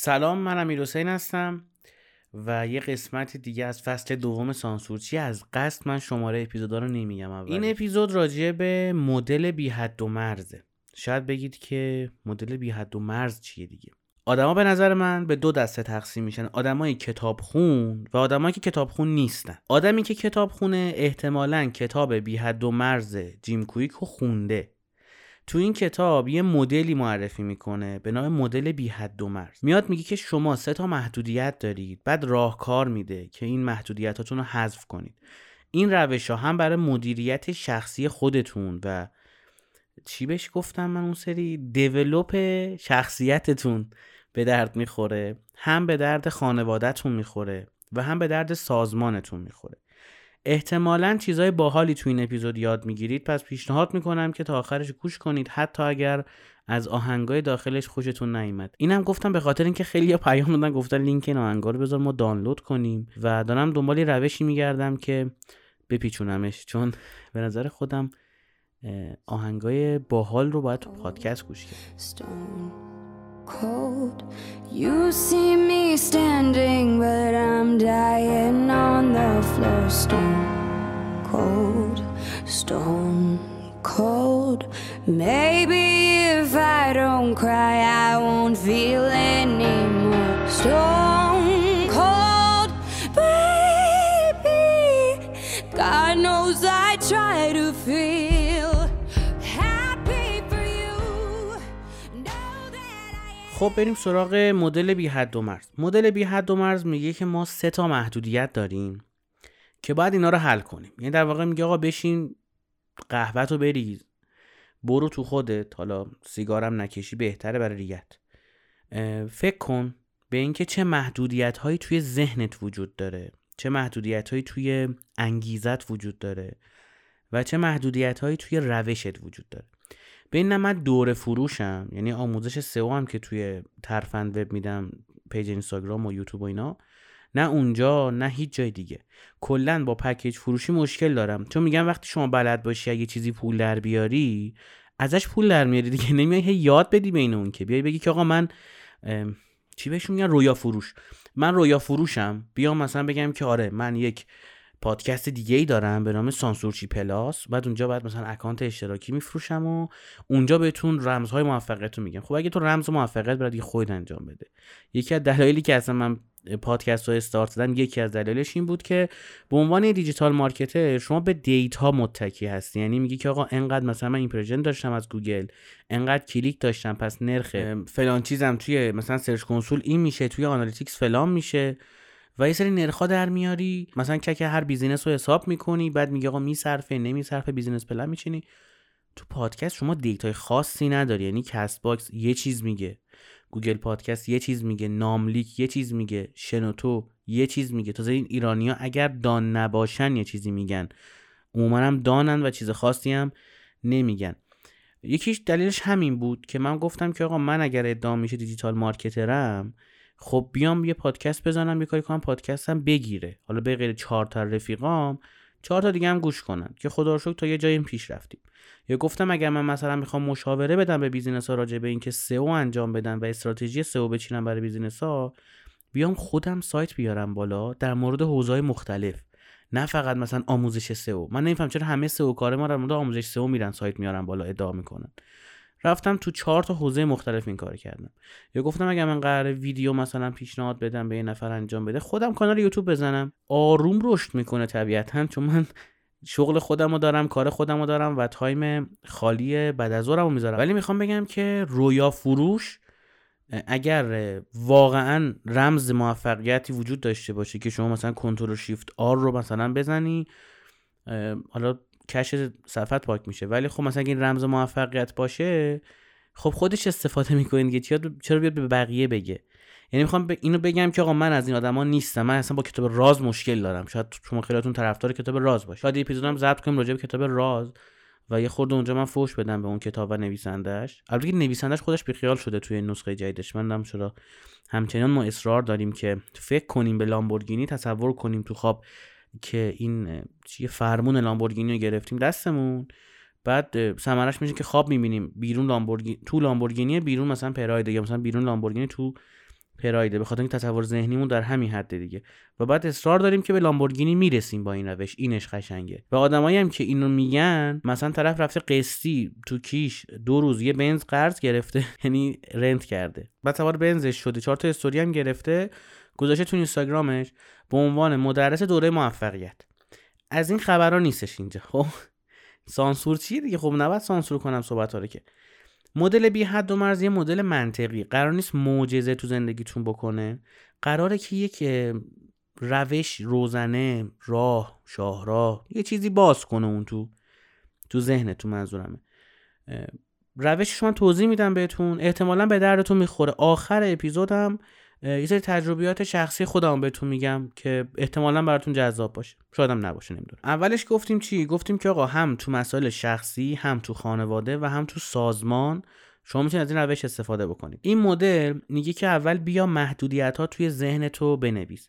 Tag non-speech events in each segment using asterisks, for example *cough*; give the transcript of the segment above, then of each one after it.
سلام من امیر حسین هستم و یه قسمت دیگه از فصل دوم سانسورچی. از قصد من شماره اپیزودا رو نمیگم اول. این اپیزود راجع به مدل بی حد و مرزه. شاید بگید که مدل بی حد و مرز چیه دیگه؟ آدما به نظر من به دو دسته تقسیم میشن. آدمای کتابخون و آدمایی که کتابخون نیستن. آدمی که کتابخونه احتمالا کتاب بی حد و مرز جیم کویک رو خونده. تو این کتاب یه مدلی معرفی می‌کنه به نام مدل بی حد و مرز. میاد میگه که شما سه تا محدودیت دارید بعد راهکار میده که این محدودیتاتون رو حذف کنید. این روش ها هم برای مدیریت شخصی خودتون و چی بهش گفتم من اون سری؟ دیولوپ شخصیتتون به درد می‌خوره هم به درد خانوادهتون می‌خوره و هم به درد سازمانتون می‌خوره. احتمالا چیزای باحالی تو این اپیزود یاد می‌گیرید. پس پیشنهاد می‌کنم که تا آخرش گوش کنید. حتی اگر از آهنگای داخلش خوشتون نیومد. اینم گفتم به خاطر اینکه خیلی پیام دادن گفتن لینک این آهنگا رو بذار ما دانلود کنیم. و دارم دنبال روشی میگردم که بپیچونمش. چون به نظر خودم آهنگای باحال رو باید تو پادکست گوش کرد cold. You see me standing, but I'm dying on the floor. Stone cold, stone cold. Maybe if I don't cry, I won't feel anymore. Stone خب بریم سراغ مدل بی حد و مرز. مدل بی حد و مرز میگه که ما سه تا محدودیت داریم که باید اینا رو حل کنیم. یعنی در واقع میگه آقا بشین قهوت رو بریز برو تو خودت حالا سیگارم نکشی بهتره برای ریت فکر کن به اینکه چه محدودیت هایی توی ذهنت وجود داره چه محدودیت هایی توی انگیزت وجود داره و چه محدودیت هایی توی روشت وجود داره. به این من دور فروشم یعنی آموزش سئو هم که توی ترفند وب میدم page اینستاگرام و یوتیوب و اینا نه اونجا نه هیچ جای دیگه. کلا با package فروشی مشکل دارم. چون میگم وقتی شما بلد باشی اگه چیزی پول در بیاری ازش پول در میاری دیگه. *laughs* نمیای یاد بدی بین اون که. بیای بگی که آقا من چی بهشون میگن؟ رویا فروش. من رویا فروشم. بیام مثلا بگم که آره من یک پادکست دیگه ای دارم به نام سانسورچی Plus. بعد اونجا بعد مثلا account اشتراکی میفروشم و اونجا بهتون رمزهای موفقیت رو میگم. خب اگه تو رمز موفقیت برای خود انجام بده. یکی از دلایلی که اصلا من پادکست رو استارت دادم یکی از دلایلش این بود که به عنوان digital marketer شما به data متکی هستی. یعنی میگی که آقا انقدر مثلا من impression داشتم از گوگل انقدر کلیک داشتم پس نرخ فلان چیزم توی مثلا Search Console این میشه توی Analytics فلان میشه. و یه سری نرخا در میاری. مثلا که هر business رو حساب می‌کنی بعد میگه آقا میصرفه نمیصرفه business plan میچینی. تو پادکست شما data ی خاصی نداری یعنی Castbox یه چیز میگه گوگل پادکست یه چیز میگه ناملیک یه چیز میگه شنوتو یه چیز میگه. تازه این ایرانیا اگر down نباشن یه چیزی میگن. عموما هم down ن و چیز خاصی هم نمیگن. یکیش دلیلش همین بود که من گفتم که آقا من اگر ادعا میشه digital marketer م خب بیام یه پادکست بزنم یه کاری کنم پادکستم بگیره. حالا به غیر چهار تا رفیقام چهار تا دیگه هم گوش کنن که خدا رو تا یه جایی پیش رفتیم. یا گفتم اگر من مثلا می‌خوام مشاوره بدم به business ها راجع به اینکه سئو انجام بدن و استراتژی سئو بچینم برای business ها بیام خودم سایت بیارم بالا در مورد حوزه‌های مختلف. نه فقط مثلا آموزش سئو. من نمیفهم چرا همه سئو کارا در مورد آموزش سئو میرن سایت میارن بالا ادعا می‌کنن. رفتم تو چهار تا حوزه مختلف این کار کردم. یا گفتم اگر من قرار ویدیو مثلا پیشنهاد بدم به یه نفر انجام بده خودم کانال یوتیوب بزنم. آروم رشد می‌کنه طبیعتا چون من شغل خودم رو دارم کار خودم رو دارم و time خالی بعد از رو می‌ذارم. ولی می‌خوام بگم که رویا فروش اگر واقعا رمز موفقیتی وجود داشته باشه که شما مثلا control shift R رو مثلا بزنی حالا cache صفحت پاک میشه. ولی خب مثلا این رمز موفقیت باشه خب خودش استفاده می‌کنه دیگه. چرا بیاد به بقیه بگه؟ یعنی می‌خوام ب... اینو بگم که آقا من از این آدما نیستم. من اصلا با کتاب راز مشکل دارم. شاید شما خیلیاتون طرفدار کتاب راز باشه. شاید اپیزودم ضبط کنیم راجع به کتاب راز و یه خورده اونجا من فوش بدم به اون کتاب و نویسندش البته نویسندش خودش بیخیال شده توی نسخه جدیدش. من نم چرا همچنان ما اصرار داریم که فکر کنیم به لامبورگینی تصور کنیم تو خواب که این چیه فرمون لامبورگینی رو گرفتیم دستمون. بعد ثمرش میشه که خواب می‌بینیم. بیرون لامبورگینی تو لامبورگینی بیرون مثلا پراید یا مثلا بیرون لامبورگینی تو پرایده به خاطر اینکه تصور ذهنیمون در همین حد دیگه. و بعد اصرار داریم که به لامبورگینی می‌رسیم با این روش. اینش قشنگه. و آدمایی هم که اینو میگن مثلا طرف رفته قسطی تو کیش دو روز یه بنز قرض گرفته *laughs* یعنی رنت کرده. بعد سوار بنزش شده. چهار تا استوری هم گرفته. گذاشته تو اینستاگرامش به عنوان مدرس دوره موفقیت. از این خبرها نیستش اینجا. خب سانسور چیه دیگه؟ خب نباید سانسور کنم صحبت رو که. مدل بی حد و مرز یه مدل منطقی. قرار نیست معجزه تو زندگیتون بکنه. قراره که یک روش روزنه راه شاهراه یه چیزی باز کنه اون تو تو ذهن تو منظورمه روشش من توضیح میدم بهتون. احتمالا به دردتون می‌خوره. آخر اپیزودم یه سری تجربیات شخصی خودم بهتون میگم که احتمالا براتون جذاب باشه. شاید هم نباشه نمی‌دونم. اولش گفتیم چی؟ گفتیم که آقا هم تو مسائل شخصی هم تو خانواده و هم تو سازمان شما می‌تونید از این روش استفاده بکنید. این مدل میگه که اول بیا محدودیت ها توی ذهن تو بنویس.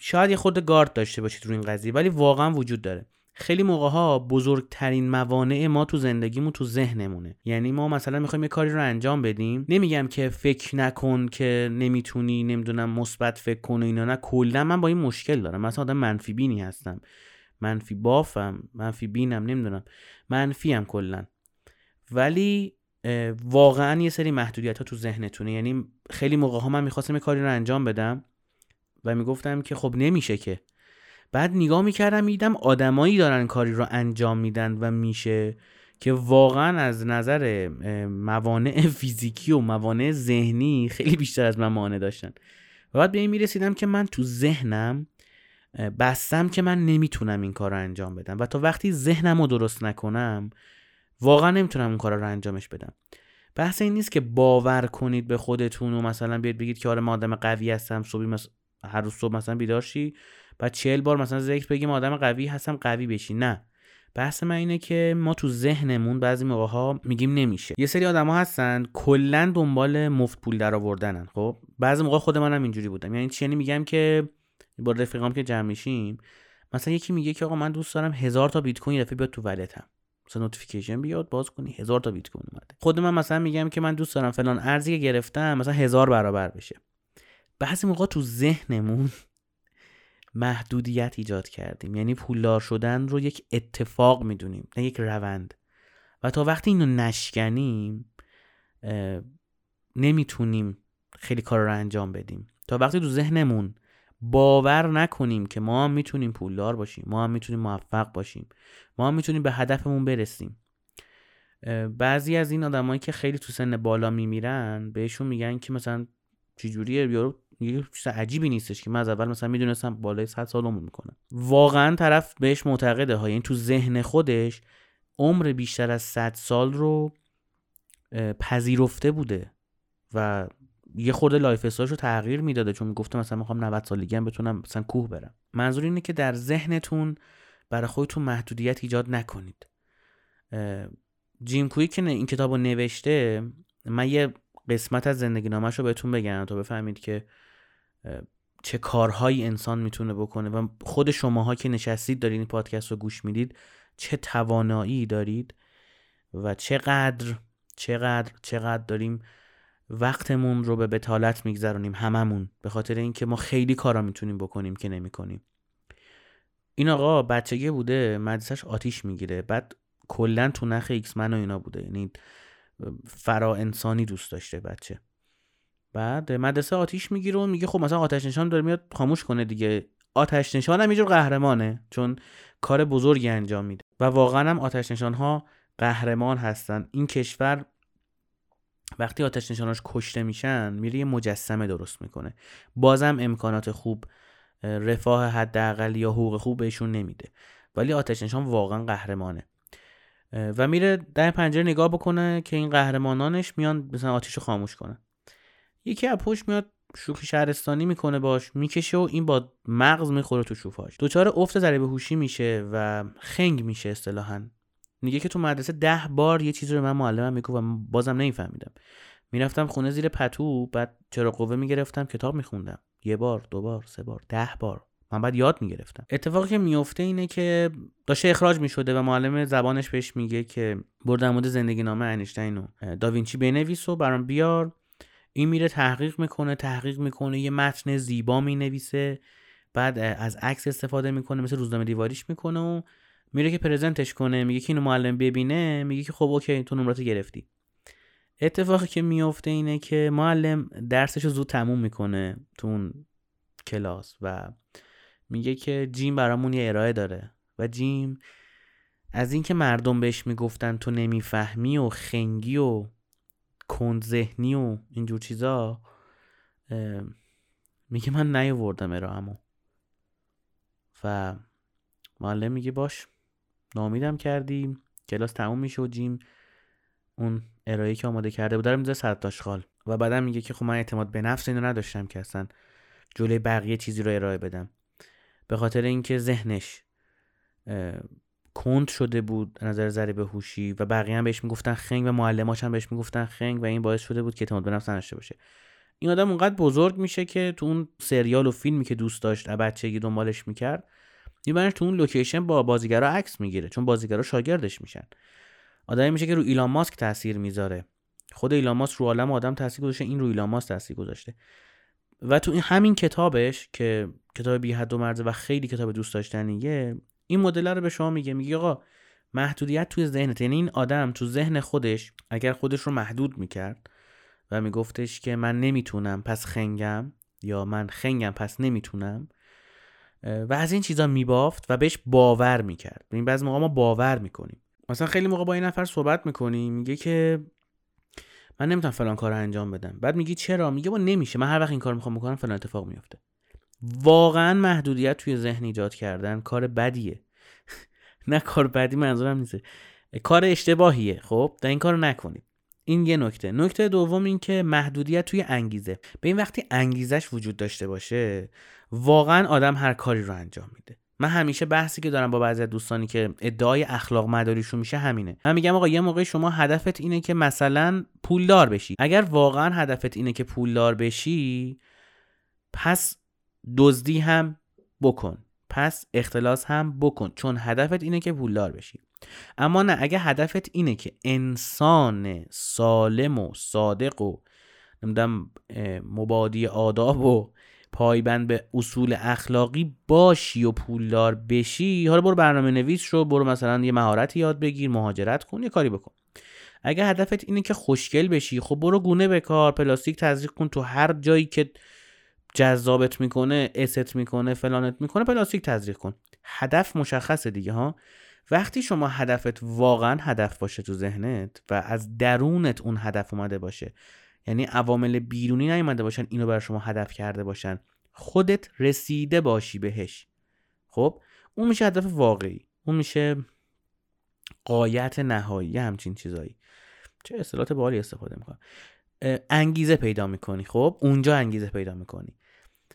شاید یه خود گارد داشته باشید روی این قضیه ولی واقعا وجود داره. خیلی موقع ها بزرگترین موانع ما تو زندگیمون تو ذهنمونه. یعنی ما مثلا می‌خوایم یه کاری رو انجام بدیم نمیگم که فکر نکن که نمی‌تونی نمی‌دونم مثبت فکر کن و اینا نه کلا من با این مشکل دارم. مثلا آدم منفی بینی هستم. منفی بافم منفی بینم نمی‌دونم. منفی هم کلا. ولی واقعا یه سری محدودیت ها تو ذهنتونه. یعنی خیلی موقع ها من می‌خواستم یه کاری رو انجام بدم و می‌گفتم که خب نمیشه که. بعد نگاه می‌کردم میدم آدمایی دارن کاری رو انجام میدن و میشه که واقعا از نظر موانع فیزیکی و موانع ذهنی خیلی بیشتر از من مانع داشتن. و بعد به این می‌رسیدم که من تو ذهنم بستم که من نمی‌تونم این کار رو انجام بدم. و تا وقتی ذهنم رو درست نکنم واقعا نمی‌تونم اون کار رو انجامش بدم. بحث این نیست که باور کنید به خودتون و مثلا بیاید بگید که آره من آدم قوی هستم صبحی هر روز صبح مثلا بیدار شی. بعد چهل بار مثلا ذکر بگیم آدم قوی هستم قوی بشی. نه. بحث من اینه که ما تو ذهنمون بعضی موقع ها میگیم نمیشه. یه سری آدما هستن کلا دنبال مفت پول در آوردنن خب بعضی موقع خود منم اینجوری بودم. یعنی چی؟ یعنی میگم که با رفیقام که جمع میشیم مثلا یکی میگه که آقا من دوست دارم هزار تا بیت کوین دفعه بیاد تو wallet م مثلا notification بیاد باز کنی. هزار تا بیت کوین اومده. خود من مثلا میگم که من دوست دارم فلان ارزی که گرفتم مثلا هزار برابر بشه. بعضی موقع تو ذهنمون محدودیت ایجاد کردیم. یعنی پولدار شدن رو یک اتفاق می‌دونیم نه یک روند. و تا وقتی اینو نشکنیم نمی‌تونیم خیلی کار رو انجام بدیم. تا وقتی تو ذهنمون باور نکنیم که ما هم می‌تونیم پولدار باشیم ما هم می‌تونیم موفق باشیم ما هم می‌تونیم به هدفمون برسیم. بعضی از این آدمایی که خیلی تو سن بالا میمیرن بهشون میگن که مثلا چجوریه یارو یه چیز عجیبی نیستش که من از اول مثلا می‌دونستم بالای 100 سال عمر می‌کنم واقعا طرف بهش معتقده ها یعنی تو ذهن خودش عمر بیشتر از 100 سال رو پذیرفته بوده و یه خورده life رو تغییر می‌داده چون می‌گفته مثلا می‌خوام 90 سالگی هم بتونم مثلا کوه برم. منظور اینه که در ذهنتون برای خودتون محدودیت ایجاد نکنید. جیم کوییک که این کتاب رو نوشته من یه قسمت از زندگی نامش رو بهتون بگم تا بفهمید که چه کارهایی انسان می‌تونه بکنه و خود شماها که نشستید دارید این پادکست رو گوش می‌دید چه توانایی دارید و چقدر چقدر چقدر داریم وقتمون رو به بطالت میگذرونیم هممون به خاطر اینکه ما خیلی کارا می‌تونیم بکنیم که نمی‌کنیم. این آقا بچگی بوده مدرسش آتیش می‌گیره بعد کلا تو نخ X-Men و اینا بوده. یعنی فرا انسانی دوست داشته بچه. بعد مدرسه آتیش می‌گیره و میگه خب مثلا آتش نشان داره میاد خاموش کنه دیگه. آتش نشان هم قهرمانه چون کار بزرگی انجام میده. و واقعا هم آتش نشان ها قهرمان هستن. این کشور وقتی آتش نشاناش کشته میشن میره یه مجسمه درست می‌کنه. بازم امکانات خوب رفاه حداقل یا حقوق خوب بهشون نمیده. ولی آتش نشان واقعا قهرمانه. و میره در پنجره نگاه بکنه که این قهرمانانش میان مثلا آتیش خاموش کنه یکی از پشت میاد شوخی شهرستانی می‌کنه باش می‌کشه و این با مغز می‌خوره تو شوفاش. دچار افت ضریب هوشی میشه و خنگ میشه اصطلاحا. میگه که تو مدرسه ده بار یه چیزی رو من معلمم می‌گفت و بازم نمیفهمیدم. می‌رفتم خونه زیر پتو بعد چرا قوه می‌گرفتم؟ کتاب میخوندم. یه بار دو بار سه بار ده بار. من بعد یاد می‌گرفتم. اتفاقی که میفته اینه که داشته اخراج می‌شده و معلم زبانش بهش میگه که برو در مورد زندگی نامه انیشتین و داوینچی بنویس و برام بیار. این میره تحقیق می‌کنه تحقیق می‌کنه یه متن زیبا می‌نویسه بعد از عکس استفاده می‌کنه مثل روزنامه دیواریش می‌کنه و میره که پرزنتش کنه میگه که اینو معلم ببینه میگه که خب اوکی تو نمرات گرفتی. اتفاقی که میفته اینه که معلم درسش رو زود تموم می‌کنه تو اون کلاس و میگه که جیم برامون یه ارائه داره و جیم از اینکه مردم بهش می‌گفتن تو نمی‌فهمی و خنگی و کند ذهنی و اینجور چیزا میگه من نیاوردم ارائهمو. و معلم میگه باش نامیدم کردیم کلاس تموم میشه و جیم اون ارائه که آماده کرده بود رو صد تاشخال و بعدا میگه که خب من اعتماد به نفس اینو نداشتم که اصلا جلوی بقیه چیزی رو ارائه بدم. به خاطر اینکه ذهنش کند شده بود نظر به هوشی و بقیه هم بهش می‌گفتن خنگ و معلماش هم بهش می‌گفتن خنگ و این باعث شده بود که اعتماد به نفس نداشته باشه. این آدم اونقدر بزرگ میشه که تو اون سریال و فیلمی که دوست داشت و بچگی دنبالش می‌کرد میبرنش تو اون لوکیشن با بازیگرا عکس می‌گیره چون بازیگرا شاگردش میشن. آدمی میشه که رو ایلان ماسک تاثیر می‌ذاره. خود ایلان ماسک رو عالم آدم تاثیر گذاشته این رو ایلان ماسک تاثیر گذاشته. و تو این همین کتابش که کتاب بی حد و مرزه و خیلی کتاب دوست داشتنیه این مدل رو به شما میگه. میگه آقا محدودیت توی ذهنت. یعنی این آدم تو ذهن خودش اگر خودش رو محدود می‌کرد و میگفتش که من نمی‌تونم پس خنگم یا من خنگم پس نمی‌تونم و از این چیزا میبافت و بهش باور می‌کرد. این بعضی موقع ما باور می‌کنیم. مثلا خیلی موقع با این نفر صحبت می‌کنیم میگه که من نمی‌تونم فلان کار رو انجام بدم. بعد میگی چرا؟ میگه با نمیشه. من هر وقت این کار می‌خوام بکنم فلان اتفاق میفته واقعا محدودیت توی ذهن ایجاد کردن کار بدیه. *laughs* نه کار بدی منظورم نیست. کار اشتباهیه. خب در این کارو نکنید. این یه نکته. نکته دوم این که محدودیت توی انگیزه. به این وقتی انگیزش وجود داشته باشه واقعا آدم هر کاری رو انجام میده. من همیشه بحثی که دارم با بعضی دوستانی که ادعای اخلاق مداریشون میشه همینه. من میگم آقا یه موقع شما هدفت اینه که مثلا پولدار بشی. اگر واقعا هدفت اینه که پولدار بشی پس دزدی هم بکن. پس اختلاس هم بکن. چون هدفت اینه که پولدار بشی. اما نه اگه هدفت اینه که انسان سالم و صادق و نمی‌دونم مبادی آداب و پایبند به اصول اخلاقی باشی و پولدار بشی حالا برو برنامه نویس شو برو مثلا یه مهارتی یاد بگیر مهاجرت کن یه کاری بکن. اگه هدفت اینه که خوشگل بشی خب برو گونه بکار پلاستیک تزریق کن تو هر جایی که جذابت می‌کنه است می‌کنه فلانت می‌کنه پلاستیک تزریق کن. هدف مشخصه دیگه ها. وقتی شما هدفت واقعا هدف باشه تو ذهنت و از درونت اون هدف اومده باشه یعنی عوامل بیرونی نیومده باشن اینو برای شما هدف کرده باشن خودت رسیده باشی بهش. خب؟ اون میشه هدف واقعی. اون میشه قایت نهایی همچین چیزایی. چه اصطلاحات بالی استفاده می‌کنم. انگیزه پیدا می‌کنی خب؟ اونجا انگیزه پیدا می‌کنی.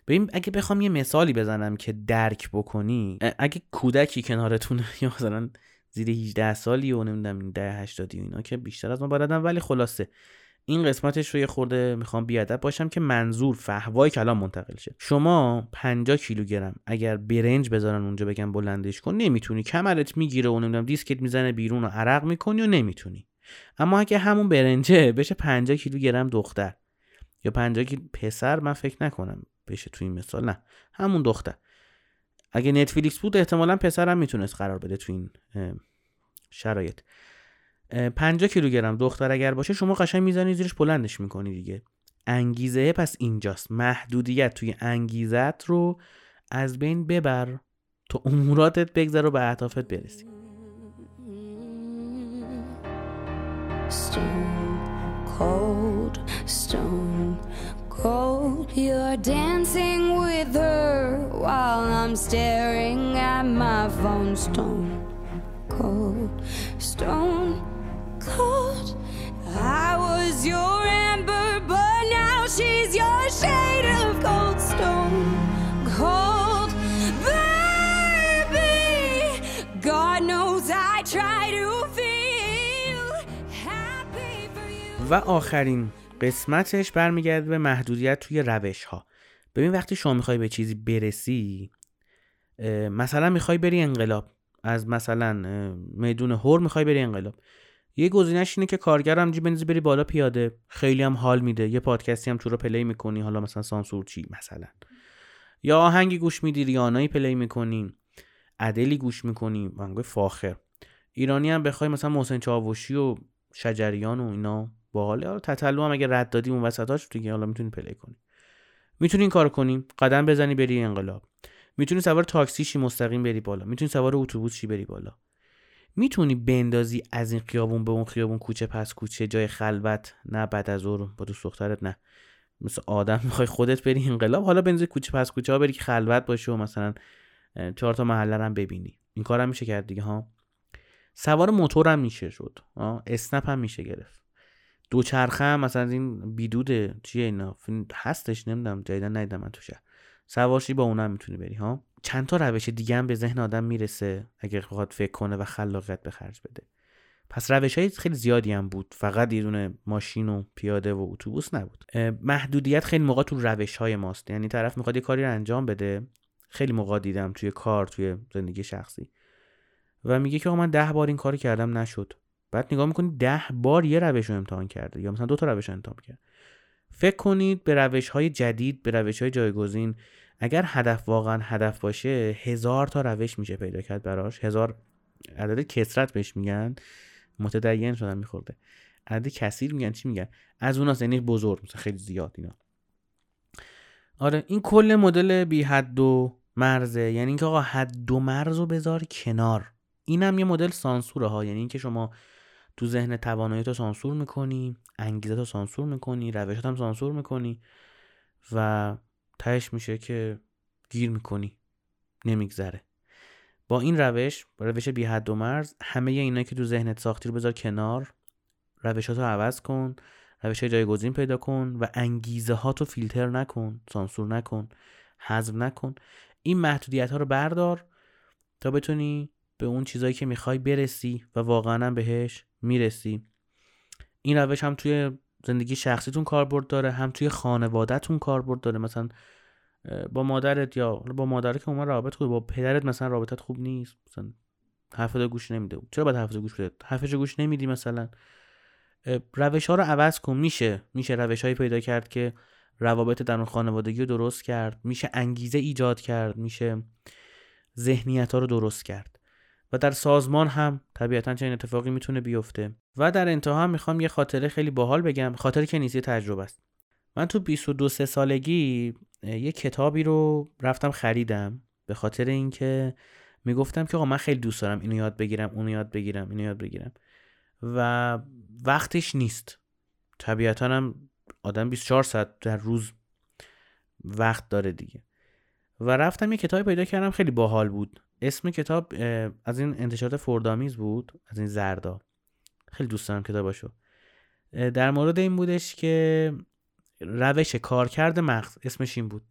ببین اگه بخوام یه مثالی بزنم که درک بکنی اگه کودکی کنارتون *laughs* یا مثلا زیر 18 سالی و نمی‌دونم 10 80 اینا که بیشتر از ما بلدن ولی خلاصه. این قسمتش رو یه خورده می‌خوام بیادب باشم که منظور فهوای کلام منتقل شه. شما 50 کیلوگرم اگر برنج بذارن اونجا بگن بلندش کن نمی‌تونی. کمرت می‌گیره و نمی‌دونم دیسکت می‌زنه بیرون و عرق می‌کنی و نمی‌تونی. اما اگه همون برنجه بشه 50 کیلوگرم دختر یا 50 کیلو پسر من فکر نکنم بشه تو این مثال. نه همون دختر. اگه نتفلیکس بود احتمالا پسرم می‌تونست قرار بده تو این شرایط. 50 کیلوگرم. دختر اگر باشه شما قشنگ می‌زنی زیرش بلندش می‌کنی دیگه. انگیزه پس اینجاست. محدودیت توی انگیزت رو از بین ببر. تو اموراتت بگذر و به اهدافت برسی. Stone cold. You're dancing with her while I'm staring at my phone. Stone cold, stone cold. I was your amber, but now she's your shade of cold stone cold. Baby, God knows I try to feel happy for you. و آخرین قسمتش برمیگرده به محدودیت توی روش ها ببین وقتی شما می‌خوای به چیزی برسی مثلا می‌خوای بری انقلاب. از مثلا میدون هور می‌خوای بری انقلاب. یه گزینش اینه که کارگر هم بنزی بری بالا پیاده. خیلی هم حال میده. یه پادکستی هم تو رو پلی می‌کنی. حالا مثلا سانسور چی مثلا. یا آهنگی گوش میدی ریانایی play می‌کنی. ادلی گوش می‌کنی. منگوی فاخر. ایرانی هم بخوای مثلا محسن چاوشی و شجریان و اینا باحاله حالا تتلو هم اگه رد دادی اون وسطاش دیگه حالا می‌تونی play کنی. می‌تونی این کار کنی. قدم بزنی بری انقلاب. می‌تونی سوار تاکسی شی مستقیم بری بالا. می‌تونی سوار اتوبوس شی بری بالا. می‌تونی بندازی از این خیابون به اون خیابون کوچه پس کوچه جای خلوت. نه بعد از ظهر با دوست دخترت نه. مثل آدم می‌خوای خودت بری انقلاب. حالا بنزی کوچه پس کوچه ها بری که خلوت باشه و مثلا چهار تا محله هم ببینی. این کارم میشه کرد دیگه ها. سوار موتور هم میشه شد اسنپ هم میشه گرفت. دوچرخه هم مثلا این بیدود چیه اینا؟ هستش نمی‌دونم جدیدن ندیدم من تو شهر سوارشی با اونم می‌تونی بری ها؟ چند تا روش دیگه هم به ذهن آدم می‌رسه اگر بخواد فکر کنه و خلاقیت به خرج بده. پس روش های خیلی زیادی هم بود. فقط یه دونه ماشین و پیاده و اتوبوس نبود. محدودیت خیلی موقع تو روش های ماست. یعنی طرف می‌خواد یه کاری رو انجام بده. خیلی موقع دیدم توی کار توی زندگی شخصی. و میگه که من ده بار این کاری کردم نشد. بعد نگاه می‌کنید ده بار یه روش رو امتحان کرده یا مثلا دو تا روش رو امتحان کرد. فکر کنید به روش های جدید به روش های جایگزین اگر هدف واقعا هدف باشه هزار تا روش میشه پیدا کرد براش. هزار عدد کسرت بهش میگن. متدین شدن میخورده. عدد کثیر میگن. چی میگن؟ از اوناست یعنی بزرگ مثلا خیلی زیاد اینا. آره این کل مدل بی حد و مرزه. یعنی اینکه آقا حد و مرز رو بذار کنار. اینم یه مدل سانسوره ها. یعنی اینکه شما تو ذهن توانایی تو سانسور می‌کنی انگیزه تو سانسور می‌کنی روشت هم سانسور می‌کنی و تهش میشه که گیر می‌کنی نمیگذره. با این روش با روش بی حد و مرز همه اینا که تو ذهنت ساختی رو بذار کنار روشاتو عوض کن روش های جایگزین پیدا کن و انگیزه ها تو فیلتر نکن سانسور نکن حذف نکن. این محدودیت ها رو بردار تا بتونی به اون چیزایی که می‌خوای برسی و واقعا بهش می‌رسی. این روش هم توی زندگی شخصیتون کاربرد داره هم توی خانوادهتون کاربرد داره. مثلا با مادرت یا با مادرت که اومد رابط خوب با پدرت مثلا رابطت خوب نیست. مثلا حرف گوش نمیده چرا باید حرف گوش بده؟ حرفش گوش نمیدی مثلا. روش ها رو عوض کن. میشه. میشه روش هایی پیدا کرد که روابط در اون خانوادگی رو درست کرد. میشه انگیزه ایجاد کرد. میشه ذهنیت ها رو درست کرد. و در سازمان هم طبیعتا چنین اتفاقی می‌تونه بیفته. و در انتها هم می‌خوام یه خاطره خیلی باحال بگم خاطره که نیست تجربه است. من تو 22 سه سالگی یه کتابی رو رفتم خریدم به خاطر اینکه می‌گفتم که آقا من خیلی دوست دارم اینو یاد بگیرم اونو یاد بگیرم اینو یاد بگیرم. و وقتش نیست. طبیعتا هم آدم 24 ساعت در روز وقت داره دیگه. و رفتم یه کتابی پیدا کردم خیلی باحال بود. اسم کتاب از این انتشارات فردامیز بود از این زردا. خیلی دوست دارم کتاباشو. در مورد این بودش که روش کارکرد مغز اسمش این بود.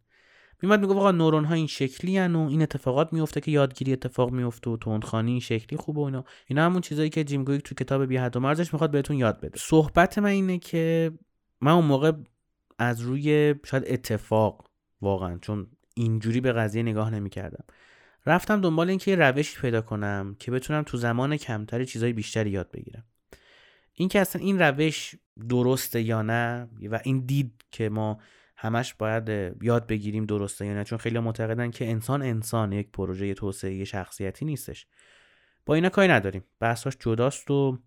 میمد میگه آقا نورون ها این شکلی هن و این اتفاقات میفته که یادگیری اتفاق میفته و تندخانی این شکلی خوبه و اینا. اینا همون چیزایی که جیم گویک تو کتاب بی حد و مرزش می‌خواد بهتون یاد بده. صحبت من اینه که من اون موقع از روی شاید اتفاق واقعا چون اینجوری به قضیه نگاه نمی‌کردم. رفتم دنبال اینکه یه روشی پیدا کنم که بتونم تو زمان کمتری چیزای بیشتری یاد بگیرم. این که اصلا این روش درسته یا نه و این دید که ما همش باید یاد بگیریم درسته یا نه چون خیلی معتقدن که انسان انسان یک پروژه توسعه شخصیتی نیستش. با اینا کاری نداریم. بحثاش جداست و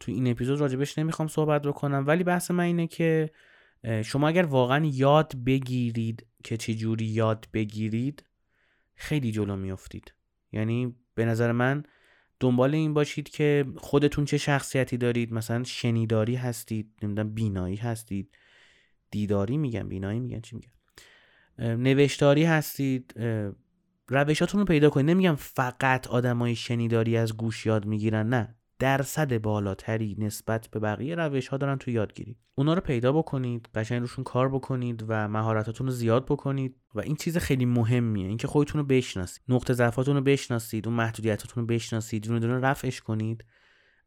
تو این اپیزود راجبش نمی‌خوام صحبت بکنم. ولی بحث من اینه که شما اگر واقعا یاد بگیرید که چه جوری یاد بگیرید خیلی جلو میافتید. یعنی به نظر من دنبال این باشید که خودتون چه شخصیتی دارید. مثلا شنیداری هستید نمی‌دونم بینایی هستید. دیداری میگن بینایی میگن چی میگن؟ نوشتاری هستید. روشاتون رو پیدا کنید. نمیگم فقط آدمای شنیداری از گوش یاد می‌گیرن نه. درصد بالاتری نسبت به بقیه روش ها دارن تو یادگیری. اونا رو پیدا بکنید قشنگ روشون کار بکنید و مهارتاتون رو زیاد بکنید و این چیز خیلی مهمیه اینکه خودتون رو بشناسید نقطه ضعفاتون رو بشناسید اون محدودیتاتون رو بشناسید دونه دونه رفعش کنید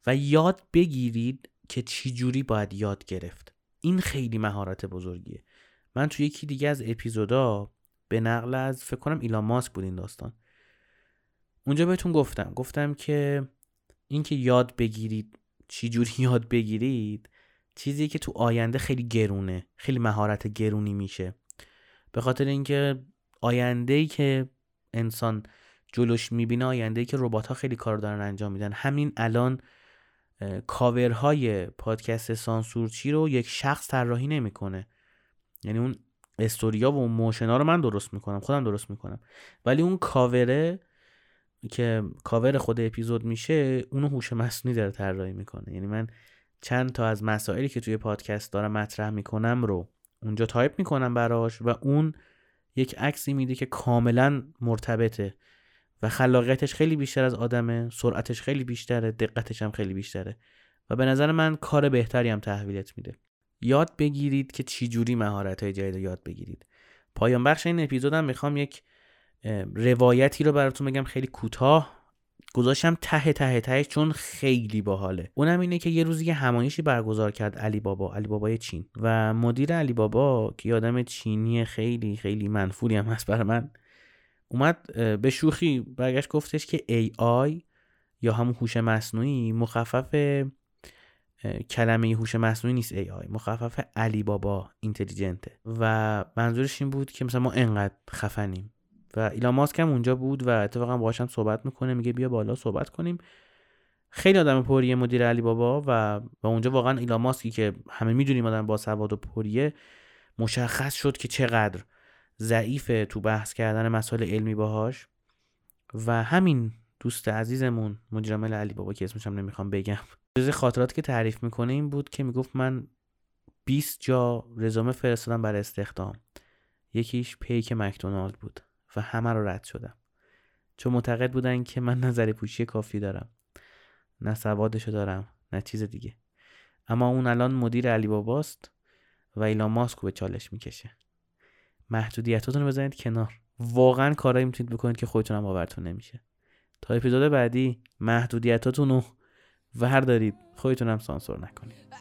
و یاد بگیرید که چی جوری باید یاد گرفت. این خیلی مهارت بزرگیه. من تو یکی دیگه از اپیزودا به نقل از فکر کنم ایلان ماسک بود این داستان. اونجا بهتون گفتم. گفتم که اینکه یاد بگیرید چی جوری *laughs* یاد بگیرید چیزی که تو آینده خیلی گرونه خیلی مهارت گرونی میشه. به خاطر اینکه آینده ای که انسان جلوش می‌بینه آینده ای که ربات ها خیلی کار دارن انجام میدن. همین الان کاورهای پادکست سانسورچی رو یک شخص طراحی نمی‌کنه. یعنی اون استوریا و اون motion ا رو من درست می‌کنم خودم درست می‌کنم. ولی اون کاوره که کاور خود اپیزود میشه اونو هوش مصنوعی داره طراحی می‌کنه. یعنی من چند تا از مسائلی که توی پادکست دارم مطرح می‌کنم رو اونجا تایپ می‌کنم براش و اون یک عکسی میده که کاملا مرتبطه و خلاقیتش خیلی بیشتر از آدمه سرعتش خیلی بیشتره دقتش هم خیلی بیشتره و به نظر من کار بهتری هم تحویلت میده. یاد بگیرید که چی جوری مهارت های جدید یاد بگیرید. پایان بخش این اپیزودم می‌خوام یک روایتی رو براتون بگم خیلی کوتاه. گذاشتم ته ته ته چون خیلی باحاله. اونم اینه که یه روزی یه همایشی برگزار کرد علی بابا. علی بابای چین. و مدیر علی بابا که آدم چینی خیلی خیلی منفوری هم هست برای من اومد به شوخی برگشت گفتش که AI یا همون هوش مصنوعی مخفف کلمه هوش مصنوعی نیست AI مخفف علی بابا اینتلیجنته. و منظورش این بود که مثلا ما انقدر خفنیم. و ایلان ماسک هم اونجا بود و اتفاقا باهاش هم صحبت می‌کنه میگه بیا بالا صحبت کنیم. خیلی آدم پریه مدیر علی بابا و و اونجا واقعا ایلان ماسکی که همه می‌دونیم آدم با سواد و پریه مشخص شد که چقدر ضعیف تو بحث کردن مسائل علمی باهاش. و همین دوست عزیزمون مدیر علی بابا که اسمش هم نمی‌خوام بگم. جز خاطرات که تعریف می‌کنه این بود که می‌گفت من 20 جا رزومه فرستادم برای استخدام. یکیش پیک مکدونالد بود. و همه رو رد شدم. چون معتقد بودن که من نظر پوشی کافی دارم نه سوادشو دارم نه چیز دیگه. اما اون الان مدیر علی باباست و ایلان ماسک به چالش می‌کشه. محدودیتاتون رو بزنید کنار. واقعا کارایی می‌تونید بکنید که خودتون هم باورتون نمیشه. تا اپیزود بعدی محدودیتاتون رو ور دارید خودتون سانسور نکنید.